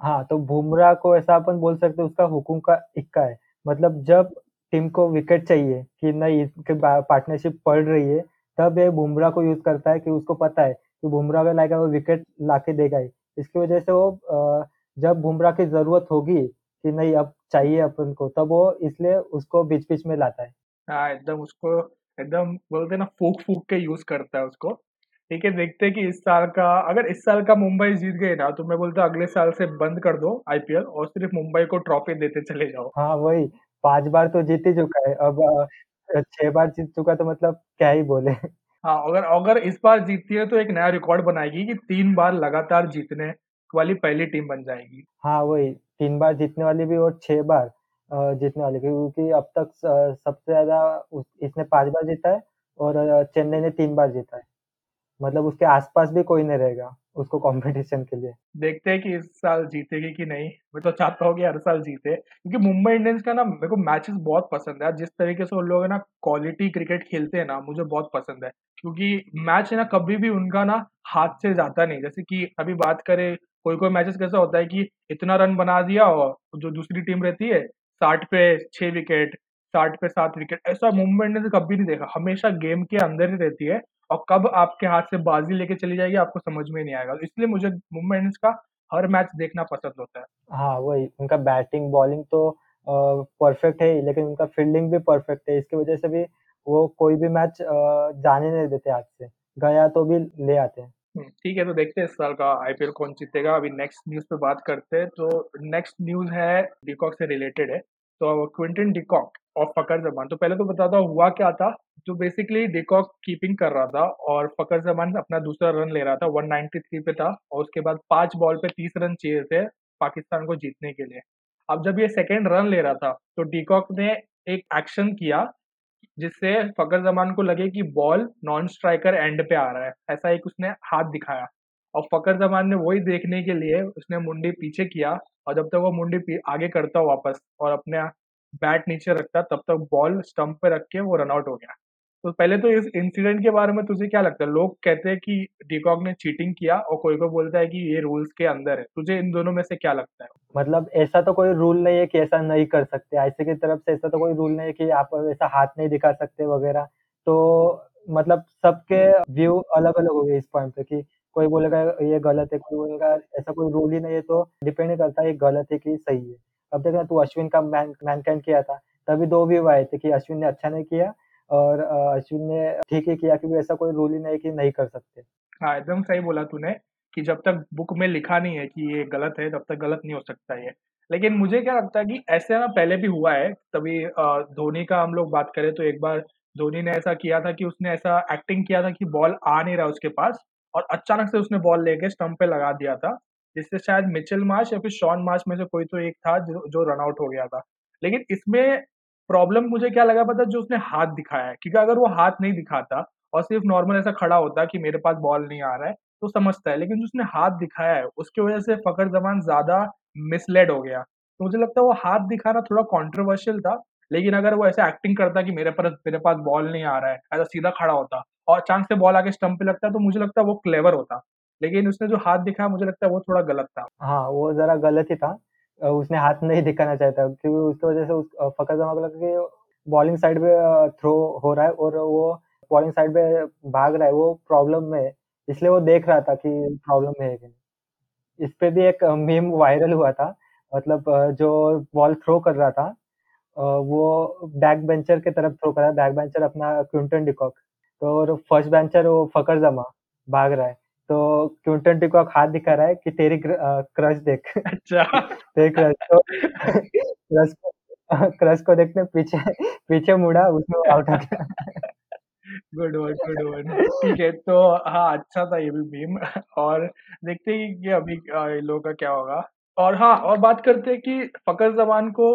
हाँ तो बुमराह को ऐसा अपन बोल सकते हैं, उसका हुकुम का इक्का है। मतलब जब टीम को विकेट चाहिए कि नहीं पार्टनरशिप पड़ रही है, तब ये बुमराह को यूज़ करता है कि उसको पता है कि बुमराह अगर लाएगा वो विकेट ला के देगा ही। इसकी वजह से वो जब बुमराह की ज़रूरत होगी कि नहीं, अब चाहिए अपन को तब वो इसलिए उसको बीच बीच में लाता है। हाँ एकदम उसको एकदम बोलते ना फूक फूक के यूज़ करता है उसको। ठीक है देखते हैं कि इस साल का अगर इस साल का मुंबई जीत गए ना तो मैं बोलता अगले साल से बंद कर दो आईपीएल और सिर्फ़ मुंबई को ट्रॉफी देते चले जाओ। हाँ वही पाँच बार तो जीत ही चुका है अब छह बार जीत चुका तो मतलब क्या ही बोले। हाँ अगर अगर इस बार जीतती है तो एक नया रिकॉर्ड बनाएगी कि तीन बार लगातार जीतने वाली पहली टीम बन जाएगी। हाँ वही तीन बार जीतने वाली भी और छह बार जीतने वाली भी क्योंकि अब तक सबसे ज़्यादा इसने पाँच बार जीता है और चेन्नई ने तीन बार जीता है। मतलब उसके आसपास भी कोई नहीं रहेगा उसको कंपटीशन के लिए। देखते हैं कि इस साल जीतेगी कि नहीं। मैं तो चाहता हूँ कि हर साल जीते, क्योंकि मुंबई इंडियंस का ना मेरे को मैचेस बहुत पसंद है। जिस तरीके से उन लोग है ना क्वालिटी क्रिकेट खेलते हैं ना, मुझे बहुत पसंद है। क्योंकि मैच है ना, कभी भी उनका ना हाथ से जाता नहीं। जैसे कि अभी बात करें कोई-कोई मैचेस कैसा होता है कि इतना रन बना दिया और जो दूसरी टीम रहती है 60 पे छह विकेट, 60 पे सात विकेट ऐसा मुंबई इंडियंस ने कभी नहीं देखा। हमेशा गेम के अंदर ही रहती है और कब आपके हाथ से बाजी लेके चली जाएगी आपको समझ में नहीं आएगा। इसलिए मुझे मुंबई इंडियंस का हर मैच देखना पसंद होता है। हाँ, वही उनका बैटिंग, बॉलिंग तो परफेक्ट है लेकिन उनका फील्डिंग भी परफेक्ट है। इसकी वजह से भी वो कोई भी मैच जाने नहीं देते हाथ से। गया तो भी ले आते हैं। ठीक है तो देखते हैं इस साल का आईपीएल कौन जीतेगा। अभी नेक्स्ट न्यूज़ पे बात करते हैं तो नेक्स्ट न्यूज़ है डिकॉक से रिलेटेड है। तो क्विंटन डिकॉक और फकर ज़मान तो पहले तो बताता हुआ क्या था, जो बेसिकली डिकॉक कीपिंग कर रहा था और फकर ज़मान अपना दूसरा रन ले रहा था, 193 पे था और उसके बाद पाँच बॉल पे 30 रन चाहिए थे पाकिस्तान को जीतने के लिए। अब जब ये सेकेंड रन ले रहा था, तो डिकॉक ने एक एक्शन किया जिससे फ़खर ज़मान को लगे कि बॉल नॉन स्ट्राइकर एंड पे आ रहा है, ऐसा एक उसने हाथ दिखाया और फ़खर ज़मान ने वही देखने के लिए उसने मुंडी पीछे किया और जब तक वो मुंडी आगे करता वापस और अपने बैट नीचे रखता तब तक बॉल स्टंप पे रख के वो रन आउट हो गया। तो पहले तो इस इंसिडेंट के बारे में तुझे क्या लगता है? लोग कहते हैं कि डिकॉक ने चीटिंग किया और कोई-कोई बोलता है कि ये रूल्स के अंदर है। तुझे इन दोनों में से क्या लगता है? मतलब ऐसा तो कोई रूल नहीं है कि ऐसा नहीं कर सकते। आईसीसी की तरफ़ से ऐसा तो कोई रूल नहीं है कि आप ऐसा हाथ नहीं दिखा सकते वगैरह। तो मतलब सबके व्यू अलग-अलग हो गए इस पॉइंट पे कि कोई बोलेगा ये गलत है, कोई बोलेगा ऐसा कोई रूल ही नहीं है तो डिपेंड करता है गलत है कि सही है। अब देखना तू अश्विन का मैन मैनकाइंड किया था, तभी दो व्यू आए थे कि अश्विन ने अच्छा नहीं किया और अश्विन ने ठीक ही किया क्योंकि ऐसा कोई रूल ही नहीं कि नहीं कर सकते। हाँ, एकदम सही बोला तूने कि जब तक बुक में लिखा नहीं है कि ये गलत है, तब तक गलत नहीं हो सकता ये। लेकिन मुझे क्या लगता है कि ऐसे ना पहले भी हुआ है, तभी धोनी का हम लोग बात करें तो एक बार धोनी ने ऐसा किया था कि उसने ऐसा एक्टिंग किया था कि बॉल आ नहीं रहा उसके पास और अचानक से उसने बॉल लेके स्टंप पे लगा दिया था, जिससे शायद मिचेल मार्च या फिर शॉन मार्च में से कोई तो एक था जो जो रन आउट हो गया था। लेकिन इसमें प्रॉब्लम मुझे क्या लगा पता जो उसने हाथ दिखाया है, क्योंकि अगर वो हाथ नहीं दिखाता और सिर्फ़ नॉर्मल ऐसा खड़ा होता कि मेरे पास बॉल नहीं आ रहा है, तो समझता है। लेकिन जो उसने हाथ दिखाया है, उसकी वजह से फकर ज़मान ज़्यादा मिसलेड हो गया। तो मुझे लगता है वो हाथ दिखाना थोड़ा कॉन्ट्रोवर्शियल था, लेकिन अगर वो ऐसे एक्टिंग करता कि मेरे पास मेरे पास बॉल नहीं आ रहा है, ऐसा सीधा खड़ा होता और अचानक से बॉल आके स्टंप पे लगता, तो मुझे लगता है वो क्लेवर होता। लेकिन उसने जो हाथ दिखाया मुझे लगता है वो थोड़ा गलत था। हाँ, वो ज़रा गलत ही था। उसने हाथ नहीं दिखाना चाहिए था क्योंकि उसकी वजह से उस अ, जमा को लगा कि बॉलिंग साइड पे थ्रो हो रहा है और वो बॉलिंग साइड पे भाग रहा है, वो प्रॉब्लम में है। इसलिए वो देख रहा था कि प्रॉब्लम है कि नहीं। इस पे भी एक मीम वायरल हुआ था, मतलब जो बॉल थ्रो कर रहा था वो बैक बेंचर की तरफ़ थ्रो कर रहा है, बैक बेंचर अपना क्विंटन डिकॉक, तो फ़र्स्ट बेंचर वो फ़खर ज़मान भाग रहा है। तो क्विंटन डिकॉक हाथ दिखा रहा है कि तेरी क्र अ, क्रश देख अच्छा। तेरी क्रश तो क्रश को क्रश को देखने पीछे पीछे मुड़ा, उसमें आउट हो गया। Good one, good one. ठीक है, तो हाँ, अच्छा था ये भी मीम और देखते हैं कि अभी इन लोगों का क्या होगा। और हाँ, और बात करते हैं कि फ़खर ज़मान को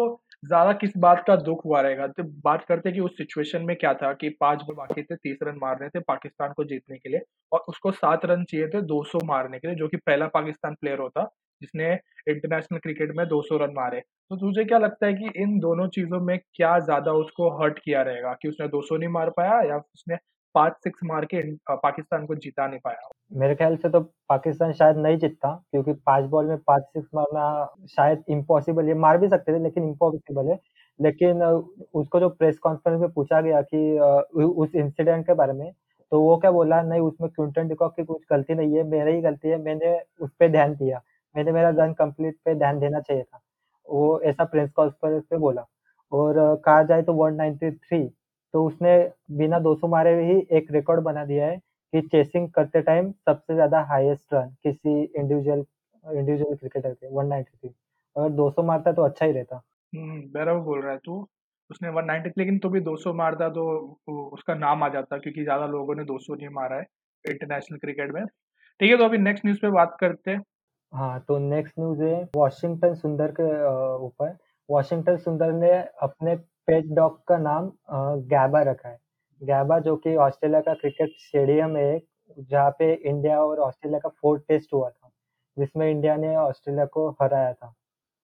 ज़्यादा किस बात का दुख हुआ रहेगा? तो बात करते कि उस सिचुएशन में क्या था कि पाँच बॉल बाकी थे, 30 रन मारने थे पाकिस्तान को जीतने के लिए और उसको सात रन चाहिए थे 200 मारने के लिए, जो कि पहला पाकिस्तान प्लेयर होता, जिसने इंटरनेशनल क्रिकेट में 200 रन मारे। तो तुझे क्या लगता है कि इन दोनों चीज़ों में क्या ज़्यादा उसको हर्ट किया रहेगा कि उसने 200 नहीं मार पाया या उसने 5-6 मार के पाकिस्तान को जिता नहीं पाया? मेरे ख्याल से तो पाकिस्तान शायद नहीं जीतता क्योंकि 5 बॉल में 5 सिक्स मारना शायद इम्पॉसिबल है, मार भी सकते थे लेकिन इम्पॉसिबल है। लेकिन उसको जो प्रेस कॉन्फ्रेंस में पूछा गया कि उस इंसिडेंट के बारे में, तो वो क्या बोला नहीं उसमें क्विंटन डिकॉक की कुछ गलती नहीं है, मेरी ही गलती है, मैंने उस पर ध्यान दिया। मैंने मेरा रन कंप्लीट पे ध्यान देना चाहिए था। वो ऐसा प्रेस कॉन्फ्रेंस पे बोला और कहा जाए तो 193 तो उसने बिना 200 मारे ही एक रिकॉर्ड बना दिया है कि चेसिंग करते टाइम सबसे ज़्यादा हाईएस्ट रन किसी इंडिविजुअल इंडिविजुअल क्रिकेटर के 193 अगर 200 मारता तो अच्छा ही रहता। हुँ, बोल रहा है तू। उसने 190 लेकिन तो भी 200 मारता तो उसका नाम आ जाता क्योंकि ज़्यादा लोगों ने 200 नहीं मारा है इंटरनेशनल क्रिकेट में। ठीक है, तो अभी नेक्स्ट न्यूज़ पे बात करते हैं। हाँ, तो नेक्स्ट न्यूज़ है वॉशिंगटन सुंदर के ऊपर। वॉशिंगटन सुंदर ने अपने पेट डॉग का नाम गैबा रखा है। गैबा जो कि ऑस्ट्रेलिया का क्रिकेट स्टेडियम है जहाँ पे इंडिया और ऑस्ट्रेलिया का फोर्थ टेस्ट हुआ था, जिसमें इंडिया ने ऑस्ट्रेलिया को हराया था।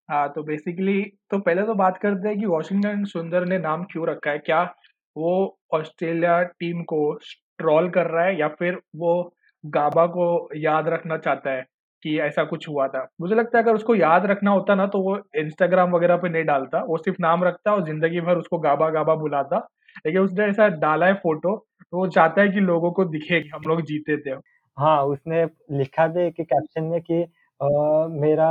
हाँ, तो बेसिकली तो पहले तो बात करते हैं कि वॉशिंगटन सुंदर ने नाम क्यों रखा है? क्या वो ऑस्ट्रेलिया टीम को ट्रोल कर रहा है या फिर वो गाबा को याद रखना चाहता है कि ऐसा कुछ हुआ था। मुझे लगता है अगर उसको याद रखना होता ना तो वो इंस्टाग्राम वगैरह पे नहीं डालता, वो सिर्फ़ नाम रखता और ज़िंदगी भर उसको गाबा-गाबा बुलाता। लेकिन उसने ऐसा डाला है फ़ोटो, तो वो चाहता है कि लोगों को दिखे कि हम लोग जीते थे। हाँ, उसने लिखा भी कि कैप्शन में कि अ, मेरा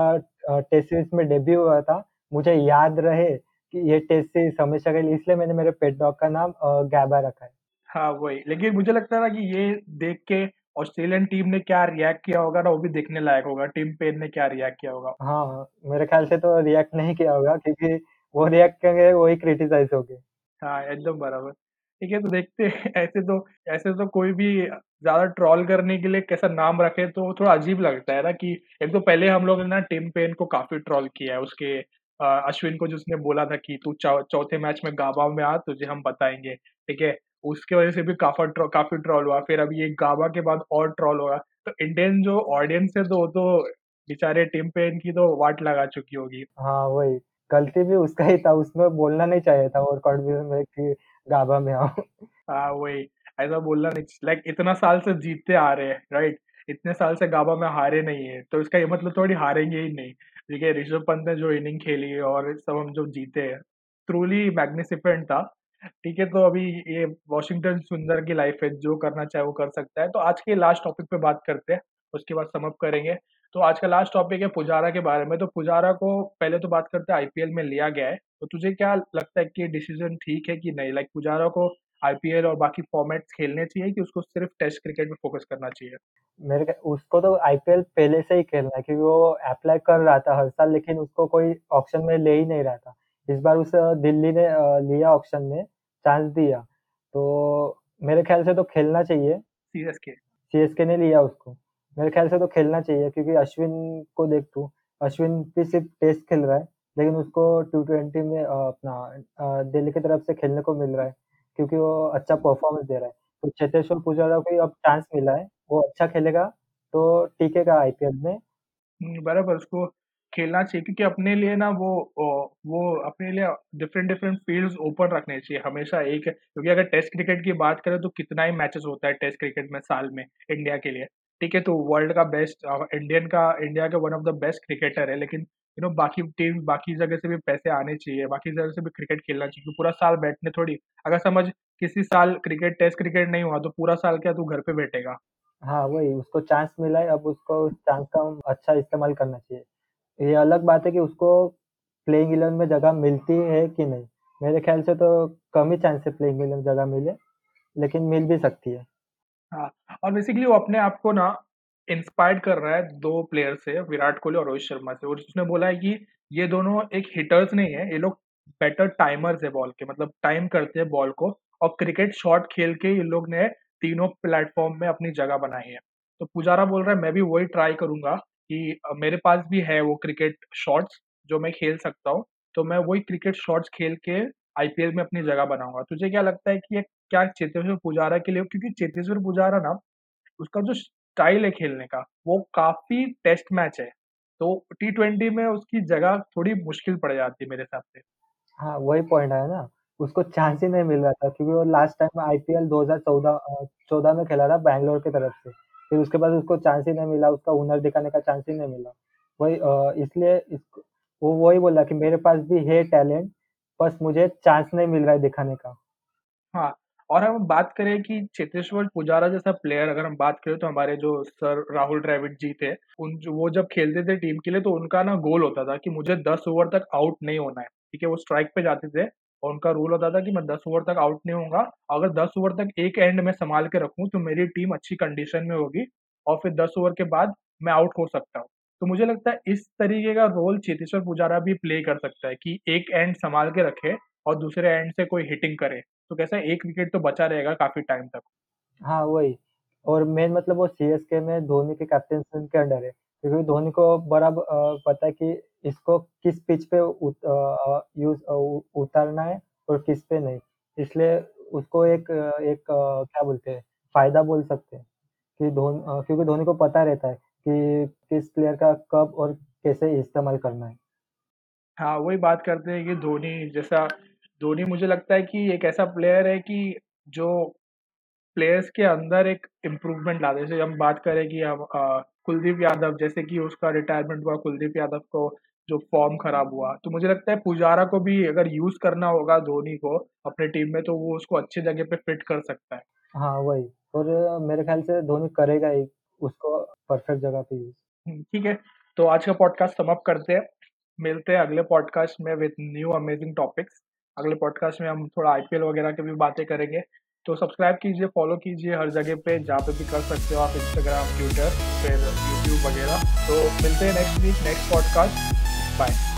टेस्ट सीरीज़ में डेब्यू हुआ था, मुझे याद रहे कि ये टेस्ट सीरीज़ हमेशा के लिए इसलिए मैंने मेरे पेट डॉग का नाम गैबा रखा है। हाँ, वही। लेकिन मुझे लगता था कि ये देख के ऑस्ट्रेलियन टीम ने क्या रिएक्ट किया होगा ना, वो भी देखने लायक होगा। टीम पेन ने क्या रिएक्ट किया होगा। हाँ, मेरे ख्याल से तो रिएक्ट नहीं किया होगा क्योंकि वो रिएक्ट करेंगे वही क्रिटिसाइज़ होंगे। हाँ, एकदम बराबर। ठीक है, तो देखते हैं ऐसे तो ऐसे तो कोई भी ज़्यादा ट्रॉल करने के लिए कैसा नाम रखे तो थोड़ा अजीब लगता है ना कि एक तो पहले हम लोग ने ना टिम पेन को काफ़ी ट्रॉल किया है उसके अश्विन को जिसने बोला था कि तू चौथे मैच में गाबा में आ तुझे हम बताएँगे ठीक है? उसकी वजह से भी काफ़ा ट्रो काफ़ी ट्रोल हुआ, फिर अभी ये गाबा के बाद और ट्रोल हुआ। तो इंडियन जो ऑडियंस है तो वो तो बेचारे टिम पेन की तो वाट लगा चुकी होगी। हाँ, वही। गलती भी उसका ही था, उसमें बोलना नहीं चाहिए था और कॉन्फिडेंस में कि गाबा में आओ। हाँ, वही। ऐसा बोलना नहीं लाइक इतना साल से जीतते आ रहे हैं, राइट? इतने साल से गाबा में हारे नहीं है, तो इसका ये मतलब थोड़ी हारेंगे ही नहीं। देखिए ऋषभ पंत ने जो इनिंग खेली है और सब हम जो जीते हैं, ट्रूली मैग्निफिसेंट था। ठीक है, तो अभी ये वॉशिंगटन सुंदर की लाइफ है, जो करना चाहे वो कर सकता है। तो आज के लास्ट टॉपिक पे बात करते हैं, उसके बाद सम अप करेंगे। तो आज का लास्ट टॉपिक है पुजारा के बारे में, तो पुजारा को पहले तो बात करते हैं आईपीएल में लिया गया है, तो तुझे क्या लगता है कि डिसीज़न ठीक है कि नहीं? लाइक पुजारा को आईपीएल और बाकी फॉर्मेट्स खेलने चाहिए कि उसको सिर्फ़ टेस्ट क्रिकेट में फोकस करना चाहिए? मेरे उसको तो आईपीएल पहले से ही खेलना है क्योंकि वो अप्लाई कर रहा था हर साल लेकिन उसको कोई ऑप्शन में ले ही नहीं रहा था। इस बार उसे दिल्ली ने लिया ऑप्शन में, चांस दिया, तो मेरे ख्याल से तो खेलना चाहिए। सीएसके। सीएसके ने लिया उसको। मेरे ख्याल से तो खेलना चाहिए क्योंकि अश्विन को देख तू, अश्विन भी सिर्फ़ टेस्ट खेल रहा है, लेकिन उसको टी-ट्वेंटी में अपना दिल्ली की तरफ़ से खेलने को मिल रहा है, क्योंकि वो अच्छा परफ़ॉर्मेंस दे रहा है। तो चेतेश्वर पुजारा को अब चांस मिला है, वो अच्छा खेलेगा तो टिकेगा आईपीएल में। बराबर उसको खेलना चाहिए क्योंकि अपने लिए ना वो वो अपने लिए डिफरेंट डिफरेंट फ़ील्ड्स ओपन रखने चाहिए हमेशा एक क्योंकि अगर टेस्ट क्रिकेट की बात करें तो कितना ही मैचेस होता है टेस्ट क्रिकेट में साल में इंडिया के लिए। ठीक है, तो वर्ल्ड का बेस्ट इंडियन का इंडिया का one of the best cricketer है लेकिन यू नो बाकी टीम बाकी जगह से भी पैसे आने चाहिए, बाकी जगह से भी क्रिकेट खेलना चाहिए पूरा साल बैठने थोड़ी अगर समझ किसी साल क्रिकेट टेस्ट क्रिकेट नहीं हुआ तो पूरा साल क्या तू घर पे बैठेगा? हाँ, वही उसको चांस मिला है, अब उसको उस चांस का अच्छा इस्तेमाल करना चाहिए। ये अलग बात है कि उसको प्लेइंग 11 में जगह मिलती है कि नहीं? मेरे ख्याल से तो कम ही चांस है प्लेइंग 11 में जगह मिले, लेकिन मिल भी सकती है। हाँ, और बेसिकली वो अपने आप को ना इंस्पायर्ड कर रहा है दो प्लेयर से, विराट कोहली और रोहित शर्मा से और उसने बोला है कि ये दोनों एक हिटर्स नहीं है, ये लोग बेटर टाइमर्स है बॉल के मतलब टाइम करते हैं बॉल को और क्रिकेट शॉट खेल के ये लोग ने तीनों प्लेटफ़ॉर्म में अपनी जगह बनाई है। तो पुजारा बोल रहा है मैं भी वही ट्राई करूँगा कि मेरे पास भी है वो क्रिकेट शॉट्स जो मैं खेल सकता हूँ, तो मैं वही क्रिकेट शॉट्स खेल के आईपीएल में अपनी जगह बनाऊँगा तुझे क्या लगता है कि ये क्या चेतेश्वर पुजारा के लिए क्योंकि चेतेश्वर पुजारा ना उसका जो स्टाइल है खेलने का, वो काफ़ी टेस्ट मैच है। तो टी-20 में उसकी जगह थोड़ी मुश्किल पड़ जाती है मेरे हिसाब से। हाँ, वही पॉइंट है ना, उसको चांस ही नहीं मिल रहा था क्योंकि वो लास्ट टाइम आईपीएल 2014 अ, 14 में खेला था बैंगलोर की तरफ़ से। फिर उसके बाद उसको चांस ही नहीं मिला, उसका हुनर दिखाने का चांस ही नहीं मिला। वही इसलिए वो वही बोला कि मेरे पास भी है टैलेंट, बस मुझे चांस नहीं मिल रहा है दिखाने का। हाँ, और हम बात करें कि चेतेश्वर पुजारा जैसा प्लेयर अगर हम बात करें तो हमारे जो सर राहुल द्रविड़ जी थे, उन जो वो जब खेलते थे टीम के लिए तो उनका ना गोल होता था कि मुझे 10 ओवर तक आउट नहीं होना है, ठीक है? वो स्ट्राइक पे जाते थे और उनका रूल होता था कि मैं 10 ओवर तक आउट नहीं होऊँगा, अगर 10 ओवर तक एक एंड में संभाल के रखूँ तो मेरी टीम अच्छी कंडीशन में होगी और फिर 10 ओवर के बाद मैं आउट हो सकता हूँ। तो मुझे लगता है इस तरीके का रोल चेतेश्वर पुजारा भी प्ले कर सकता है कि एक एंड संभाल के रखे और दूसरे एंड से कोई हिटिंग करे। तो कैसा एक विकेट तो बचा रहेगा काफ़ी टाइम तक। हाँ, वही और मेन मतलब वो सीएसके में धोनी के कैप्टेंसी के अंडर है, क्योंकि धोनी को अ, पता है कि इसको किस पिच पे उत यूज़ उतारना है और किस पे नहीं। इसलिए उसको एक एक क्या बोलते हैं, फ़ायदा बोल सकते हैं कि धोन क्योंकि धोनी को पता रहता है कि किस प्लेयर का कब और कैसे इस्तेमाल करना है। हाँ, वही बात करते हैं कि धोनी जैसा धोनी मुझे लगता है कि एक ऐसा प्लेयर है कि जो प्लेयर्स के अंदर एक इम्प्रूवमेंट ला दे जैसे हम बात करें कि हम कुलदीप यादव जैसे कि उसका रिटायरमेंट हुआ कुलदीप यादव को जो फॉर्म खराब हुआ तो मुझे लगता है पुजारा को भी अगर यूज़ करना होगा धोनी को अपने टीम में तो वो उसको अच्छी जगह पे फिट कर सकता है हाँ, वही और मेरे ख्याल से धोनी करेगा ही उसको परफेक्ट जगह पे यूज़। ठीक है। तो आज का पॉडकास्ट समाप्त करते हैं। मिलते हैं अगले पॉडकास्ट में विद न्यू अमेजिंग टॉपिक्स। अगले पॉडकास्ट में हम थोड़ा आईपीएल वगैरह की भी बातें करेंगे। तो सब्सक्राइब कीजिए, फॉलो कीजिए हर जगह पे जहाँ पे भी कर सकते हो आप इंस्टाग्राम, ट्विटर, फिर यूट्यूब वगैरह। तो मिलते हैं next week next podcast. Bye.